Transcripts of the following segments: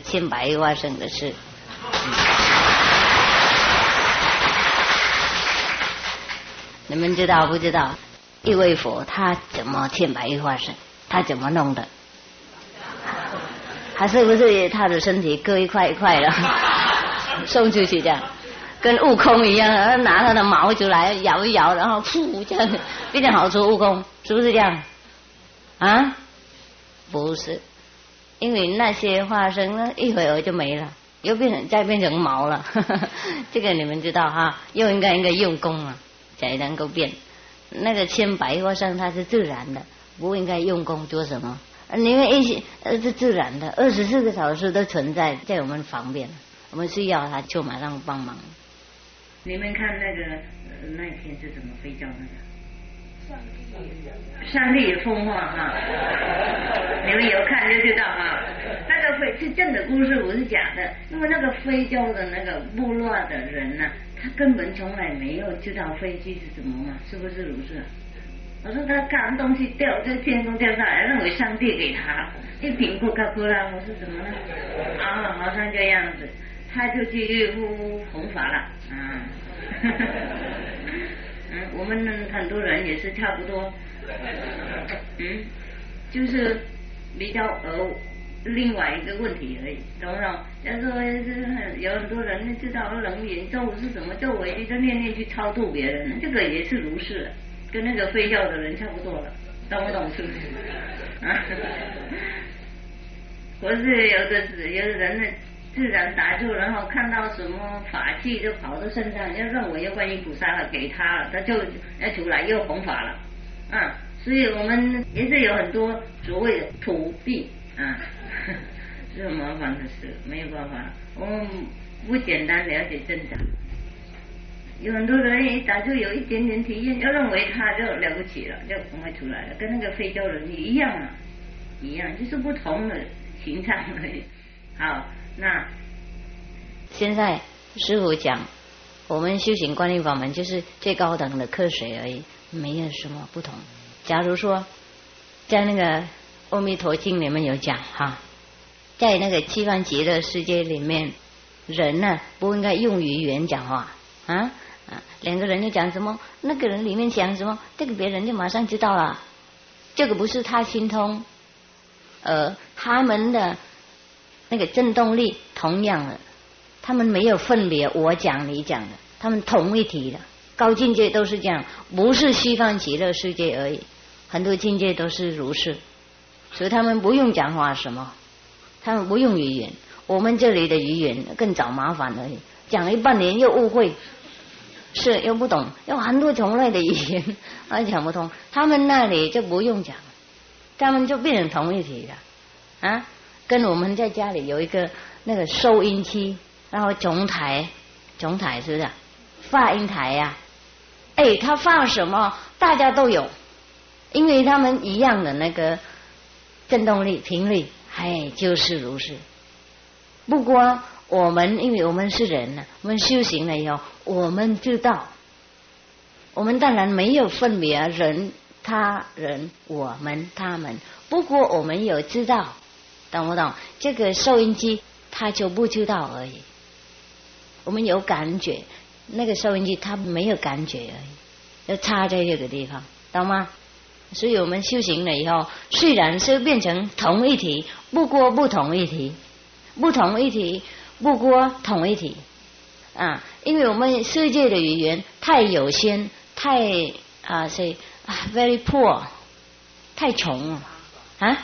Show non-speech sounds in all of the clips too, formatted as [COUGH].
千百亿化身的事。你们知道不知道？一位佛他怎么千百亿化身？他怎么弄的？他是不是他的身体割一块一块的 [LAUGHS] 送出去这样？跟悟空一样，拿他的毛出来摇一摇，然后噗这样变成好出悟空，是不是这样？啊？不是，因为那些花生呢，一会儿就没了，又变成再变成毛了。[LAUGHS] 这个你们知道哈？又应该应该用功啊。才能够变，那个千百花生它是自然的，不应该用功做什么。因为一些呃是自然的，二十四个小时都存在在我们旁边，我们需要它就马上帮忙。你们看那个那一天是怎么睡觉的？上帝，也风化哈，你们有看就知道哈。那个飞是真的故事，不是假的。因为那个非洲的那个部落的人呢。他根本从来没有知道飞机是什么嘛，是不是如此？我说他看东西掉在天空掉下来，认为上帝给他一瓶可卡可乐，我说怎么了？啊，好像这样子，他就去弘法了啊。嗯，我们很多人也是差不多，嗯，就是比较呃。另外一个问题而已，懂不懂？要说是有很多人知道冷眼咒是什么咒，我一直念念去超度别人，这个也是如是，跟那个飞教的人差不多了，懂不懂？是 [LAUGHS] [LAUGHS] 不是？啊，或是有的是有的人呢，自然打坐，然后看到什么法器就跑到身上，要认为要观音菩萨了，给他了，他就要出来又弘法了，啊，所以我们也是有很多所谓的土地啊。[LAUGHS] 是很麻烦的事，没有办法，我们不简单了解增长。有很多人一打就有一点点体验，就认为他就了不起了，就赶快出来了，跟那个非洲人一样啊，一样，就是不同的形象而已。好，那现在师傅讲，我们修行观念法门就是最高等的科学而已，没有什么不同。假如说在那个《阿弥陀经》里面有讲哈。在那个七方极乐世界里面，人呢不应该用语言讲话啊啊！两个人就讲什么，那个人里面讲什么，这个别人就马上知道了。这个不是他心通，呃，他们的那个震动力同样的，他们没有分别，我讲你讲的，他们同一体的。高境界都是这样，不是西方极乐世界而已，很多境界都是如是，所以他们不用讲话什么。他们不用语言，我们这里的语言更找麻烦而已。讲了一半年又误会，是又不懂，有很多种类的语言，还讲不通。他们那里就不用讲，他们就变成同一体了啊！跟我们在家里有一个那个收音机，然后总台，总台是不是？发音台呀，哎，他放什么，大家都有，因为他们一样的那个振动力频率。哎，就是如是。不过我们，因为我们是人呢，我们修行了以后，我们知道，我们当然没有分别人、他人、我们、他们。不过我们有知道，懂不懂？这个收音机它就不知道而已。我们有感觉，那个收音机它没有感觉而已，要插在这个地方，懂吗？所以我们修行了以后，虽然是变成同一体，不过不同一体，不同一体，不过同一体啊！因为我们世界的语言太有限，太啊是啊 very poor，太穷了啊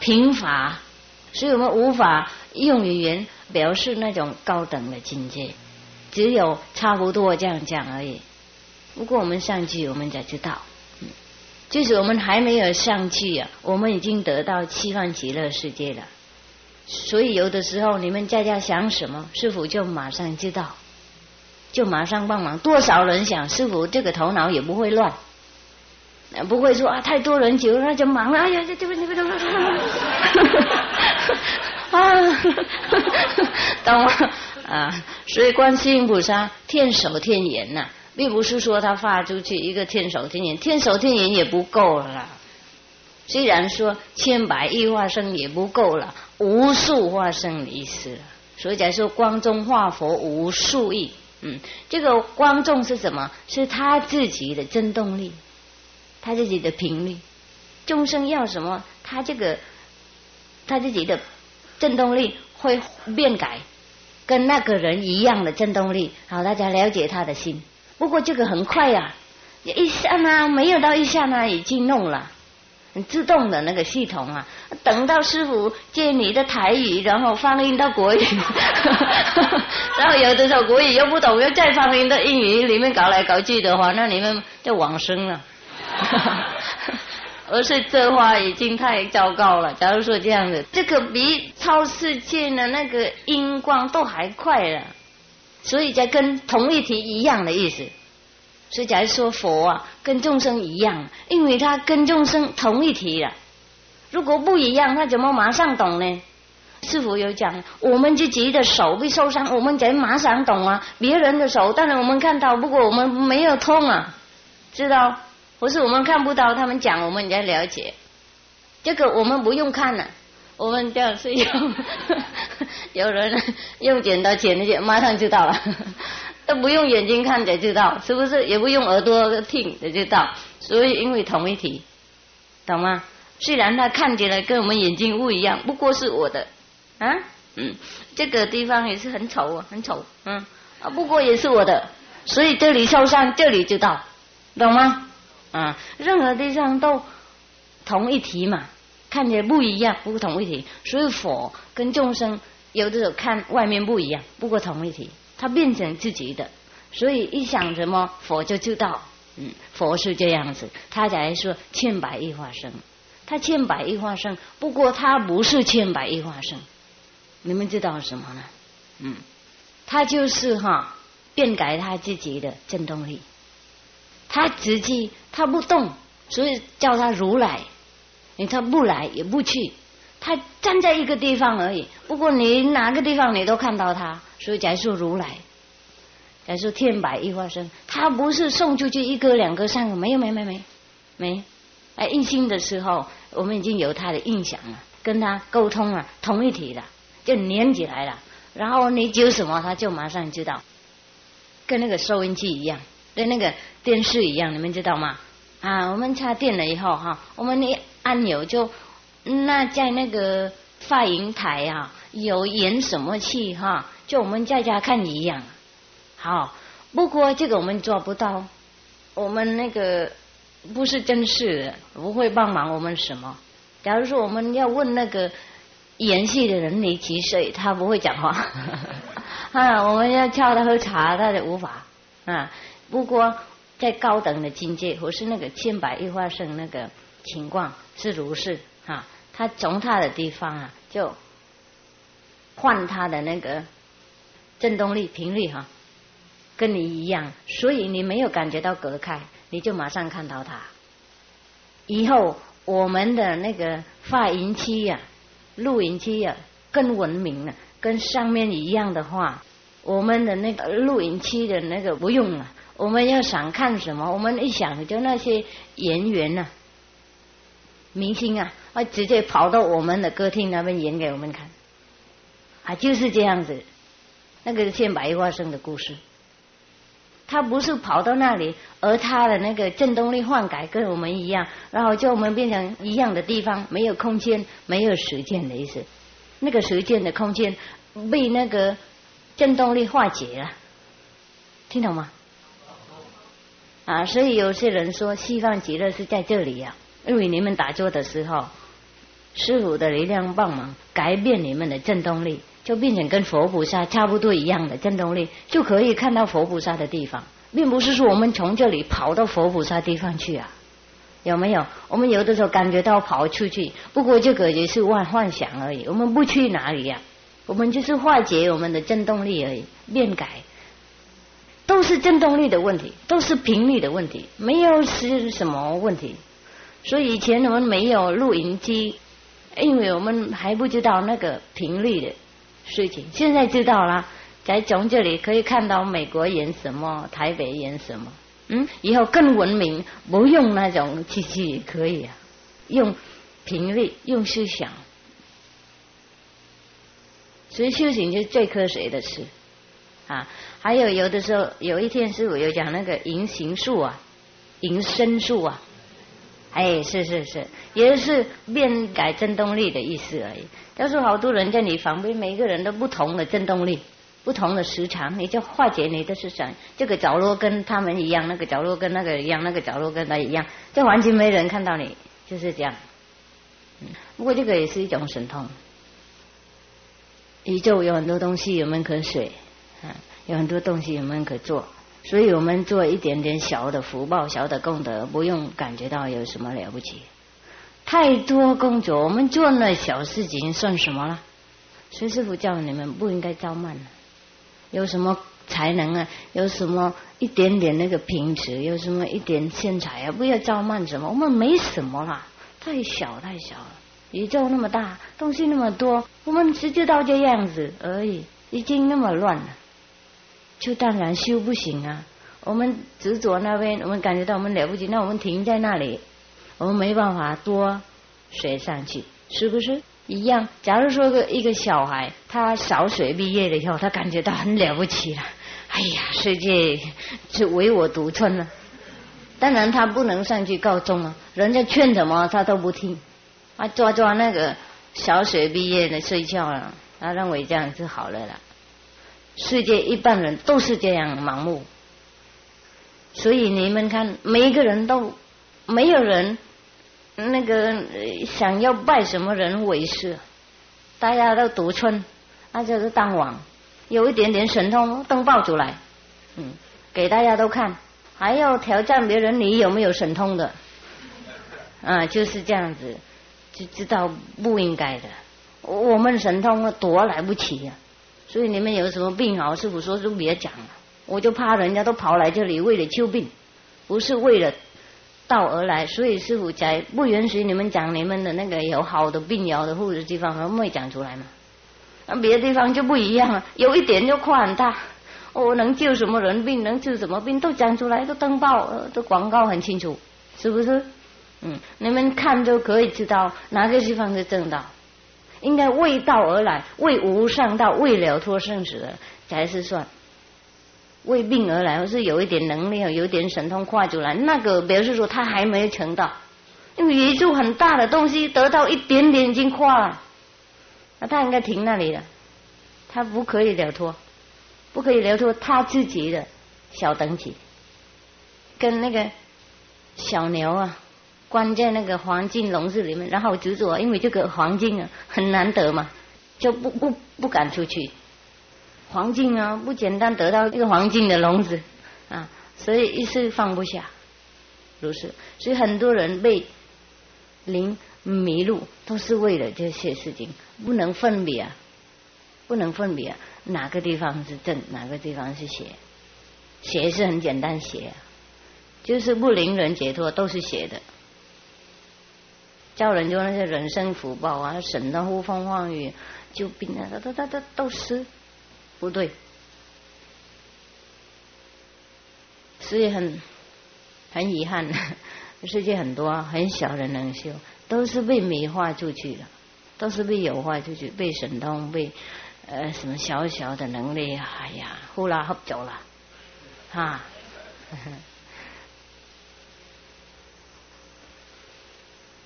贫乏，所以我们无法用语言表示那种高等的境界，只有差不多这样讲而已。不过我们上去，我们才知道。就是我们还没有上去啊，我们已经得到七方极乐世界了。所以有的时候你们在家想什么，师傅就马上知道，就马上帮忙。多少人想，师傅这个头脑也不会乱，不会说啊太多人求那就忙了。哎呀，这这这这这，[LAUGHS] 啊，懂吗？啊，所以观世音菩萨天手天眼呐。并不是说他发出去一个天手天眼，天手天眼也不够了，虽然说千百亿化身也不够了，无数化身的意思了。所以讲说光中化佛无数亿，嗯，这个光中是什么？是他自己的振动力，他自己的频率。众生要什么？他这个他自己的振动力会变改，跟那个人一样的振动力。好，大家了解他的心。不过这个很快呀，一下呢没有到一下呢已经弄了。很自动的那个系统啊，等到师傅借你的台语，然后放映到国语，[LAUGHS] 然后有的时候国语又不懂，又再放映到英语里面搞来搞去的话，那你们就往生了。而是这话已经太糟糕了。假如说这样子，这个比超世界的那个音光都还快了，所以在跟同一题一样的意思。所以，假如说佛啊，跟众生一样，因为他跟众生同一体了。如果不一样，他怎么马上懂呢？师傅有讲，我们自己的手被受伤，我们才马上懂啊。别人的手，当然我们看到，不过我们没有痛啊，知道？不是我们看不到，他们讲，我们才了解。这个我们不用看了，我们这样是用 [LAUGHS] 有人用剪刀剪一剪，马上就到了。[LAUGHS] 都不用眼睛看就知道，是不是？也不用耳朵听就知道。所以因为同一体，懂吗？虽然它看起来跟我们眼睛不一样，不过是我的啊，嗯，这个地方也是很丑啊，很丑，嗯啊，不过也是我的。所以这里受伤，这里知道，懂吗？啊，任何地方都同一体嘛，看起来不一样，不同一体。所以佛跟众生有的时候看外面不一样，不过同一体。他变成自己的，所以一想什么佛就知道，嗯，佛是这样子。他才说千百亿化身，他千百亿化身，不过他不是千百亿化身，你们知道什么呢？嗯，他就是哈变改他自己的振动力，他直接他不动，所以叫他如来，你他不来也不去。他站在一个地方而已，不过你哪个地方你都看到他，所以才说如来，才说天百亿化身，他不是送出去一个两个三个，没有没没没没，哎，印心的时候我们已经有他的印象了，跟他沟通了，同一体了，就连起来了，然后你揪什么他就马上知道，跟那个收音机一样，跟那个电视一样，你们知道吗？啊，我们插电了以后哈，我们一按钮就。那在那个发银台啊，有演什么戏哈？就我们在家看一样。好，不过这个我们做不到。我们那个不是真事，不会帮忙我们什么。假如说我们要问那个演戏的人你几岁，他不会讲话。[LAUGHS] 啊，我们要叫他喝茶，他就无法啊。不过在高等的境界，或是那个千百亿化身那个情况是如是啊。他从他的地方啊，就换他的那个振动力频率哈，跟你一样，所以你没有感觉到隔开，你就马上看到他。以后我们的那个发音器呀、录音器呀更文明了，跟上面一样的话，我们的那个录音器的那个不用了。我们要想看什么，我们一想就那些演员呐。明星啊，啊直接跑到我们的歌厅那边演给我们看，啊，就是这样子。那个是千百亿化身的故事，他不是跑到那里，而他的那个振动力换改跟我们一样，然后叫我们变成一样的地方，没有空间，没有时间的意思。那个时间的空间被那个振动力化解了，听懂吗？啊，所以有些人说西方极乐是在这里呀。因为你们打坐的时候，师傅的力量帮忙改变你们的振动力，就变成跟佛菩萨差不多一样的振动力，就可以看到佛菩萨的地方，并不是说我们从这里跑到佛菩萨地方去啊，有没有？我们有的时候感觉到跑出去，不过这个也是幻幻想而已，我们不去哪里呀？我们就是化解我们的振动力而已，变改，都是振动力的问题，都是频率的问题，没有是什么问题。所以以前我们没有录音机，因为我们还不知道那个频率的事情。现在知道了，在从这里可以看到美国演什么，台北演什么。嗯，以后更文明，不用那种机器也可以啊，用频率，用思想。所以修行就是最科学的事啊。还有有的时候，有一天师傅有讲那个银行术啊，银身术啊，哎，是是是，也是变改振动力的意思而已。但是好多人在你旁边，每个人都不同的振动力。不同的时长，你就化解你的思想。这个角落跟他们一样，那个角落跟那个一样，那个角落跟他一样，这完全没人看到你，就是这样。嗯不过这个也是一种神通。宇宙有很多东西有没有可水，有很多东西我们可做，所以我们做一点点小的福报、小的功德，不用感觉到有什么了不起。太多工作，我们做那小事情算什么了？孙师傅教你们不应该招慢了。有什么才能啊？有什么一点点那个平时？有什么一点线材啊？不要招慢什么？我们没什么啦，太小太小了。宇宙那么大，东西那么多，我们只知道这样子而已，已经那么乱了，就当然修不行啊。我们执着那边，我们感觉到我们了不起，那我们停在那里，我们没办法多学上去，是不是？一样，假如说个一个小孩，他小学毕业了以后，他感觉到很了不起了。哎呀，世界是唯我独尊了。当然，他不能上去告状啊，人家劝什么他都不听。啊，抓抓那个小学毕业的睡觉了，他认为这样就好了啦。世界一般人都是这样盲目，所以你们看，每一个人都没有人。那个想要拜什么人为师，大家都独尊，那就是当王，有一点点神通登报出来，嗯，给大家都看，还要挑战别人，你有没有神通的？啊，就是这样子，就知道不应该的。我们神通多来不及呀，所以你们有什么病啊？师傅说就别讲了，我就怕人家都跑来这里为了救病，不是为了。道而来，所以师傅才不允许你们讲你们的那个有好的病谣的护士地方，可不可以讲出来嘛？那别的地方就不一样了，有一点就夸很大，我能救什么人病，能治什么病都讲出来，都登报，都广告很清楚，是不是？嗯，你们看就可以知道哪个地方是正道，应该为道而来，为无上道，为了脱生死的才是算。为病而来，或是有一点能力，有点神通跨出来，那个表示说他还没成道，因为宇宙很大的东西得到一点点已经跨了，那他应该停那里了，他不可以了脱，不可以了脱他自己的小等级，跟那个小牛啊关在那个黄金笼子里面，然后执着，因为这个黄金啊很难得嘛，就不不不敢出去。黄金啊，不简单得到一个黄金的笼子啊，所以一时放不下，如是。所以很多人被灵迷路，都是为了这些事情，不能分别，啊，不能分别哪个地方是正，哪个地方是邪。邪是很简单邪，就是不灵人解脱都是邪的，叫人就那些人生福报啊，省得呼风唤雨救病啊，都都都都是。不对，所以很很遗憾，世界很多很小的能修，都是被美化出去的，都是被有化出去，被神通，被呃什么小小的能力，哎呀，呼啦喝走了，哈。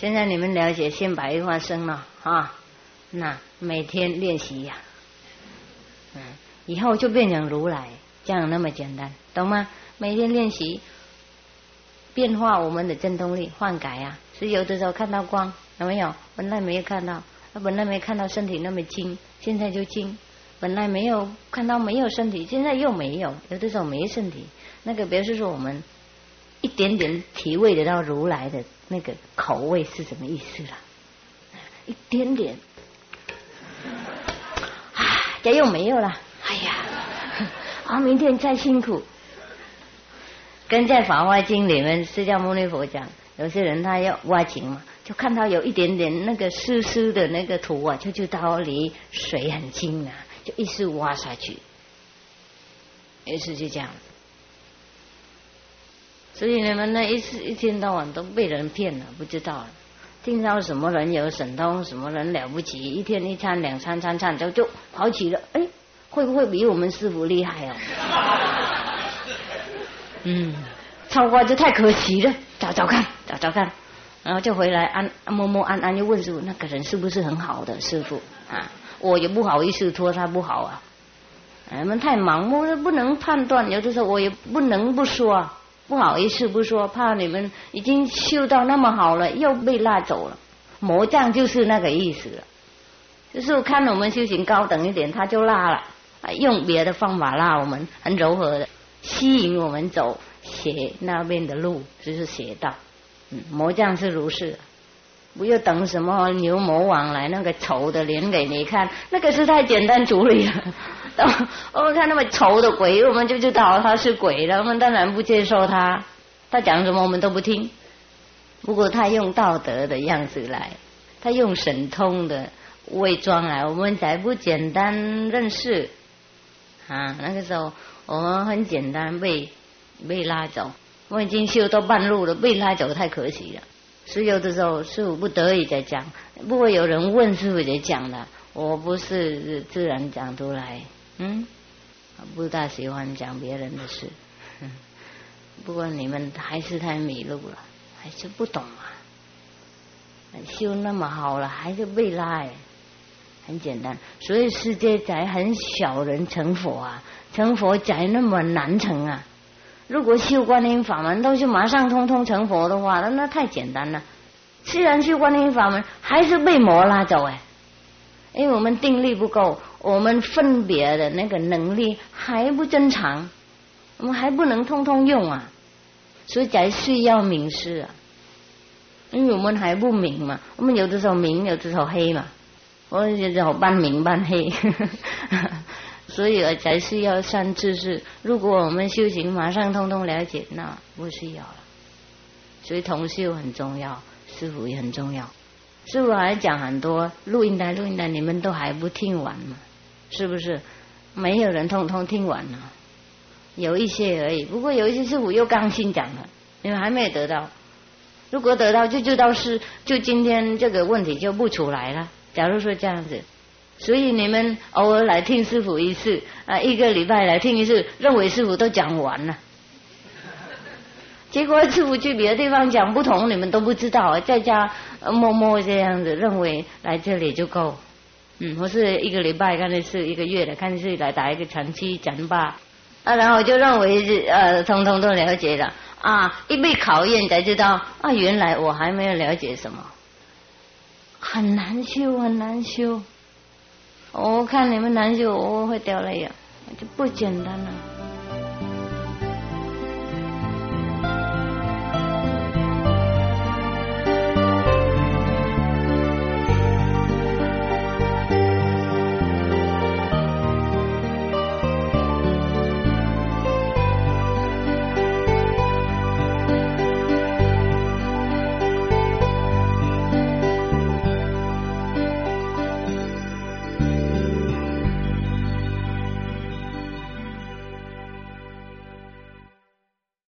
现在你们了解先白话生了啊，那每天练习呀。嗯，以后就变成如来，这样那么简单，懂吗？每天练习，变化我们的振动力，换改啊。所以有的时候看到光，有没有？本来没有看到，他本来没看到身体那么轻，现在就轻。本来没有看到没有身体，现在又没有。有的时候没身体，那个表示说我们一点点体味得到如来的那个口味是什么意思了？一点点。这又没有了，哎呀，啊，明天再辛苦。跟在《法华经》里面，释迦牟尼佛讲，有些人他要挖井嘛，就看到有一点点那个湿湿的那个土啊，就就到离水很近啊，就一直挖下去，也是就这样。所以你们那一次一天到晚都被人骗了，不知道。听到什么人有神通，什么人了不起，一天一餐两餐餐餐就就跑起了，哎，会不会比我们师傅厉害哦？嗯，超过就太可惜了，找找看，找找看，然后就回来安摸摸安安，就问师傅那个人是不是很好的师傅啊？我也不好意思说他不好啊，你们太盲目了，不能判断，有的时候我也不能不说。不好意思，不说，怕你们已经修到那么好了，又被拉走了。魔障就是那个意思了，就是看我们修行高等一点，他就拉了，用别的方法拉我们，很柔和的吸引我们走邪那边的路，就是邪道。魔障是如是，不要等什么牛魔王来那个丑的脸给你看，那个是太简单处理了。我们看那么丑的鬼，我们就知道他是鬼了。我们当然不接受他，他讲什么我们都不听。不过他用道德的样子来，他用神通的伪装来，我们才不简单认识啊。那个时候我们很简单被被拉走，我已经修到半路了，被拉走太可惜了。所以有的时候师傅不得已在讲，不过有人问师傅在讲的，我不是自然讲出来。嗯，不大喜欢讲别人的事。[LAUGHS] 不过你们还是太迷路了，还是不懂啊。修那么好了，还是被拉哎。很简单，所以世界才很小人成佛啊，成佛才那么难成啊。如果修观音法门都是马上通通成佛的话，那那太简单了。虽然修观音法门，还是被魔拉走哎，因为我们定力不够。我们分别的那个能力还不正常，我们还不能通通用啊，所以才需要明示啊，因为我们还不明嘛，我们有的时候明，有的时候黑嘛，我有时候半明半黑，[LAUGHS] 所以才需要善知识。如果我们修行马上通通了解，那不需要了。所以同修很重要，师傅也很重要。师傅还讲很多录音带，录音带你们都还不听完嘛？是不是没有人通通听完了？有一些而已。不过有一些师傅又刚新讲了，你们还没有得到。如果得到，就就到是就今天这个问题就不出来了。假如说这样子，所以你们偶尔来听师傅一次啊，一个礼拜来听一次，认为师傅都讲完了，结果师傅去别的地方讲不同，你们都不知道，在家默默这样子认为来这里就够。嗯，我是一个礼拜看的是一个月的，看是来打一个长期讲吧，啊，然后就认为呃，通通都了解了。啊，一被考验才知道啊，原来我还没有了解什么，很难修，很难修，我看你们难修，我会掉泪呀，就不简单了。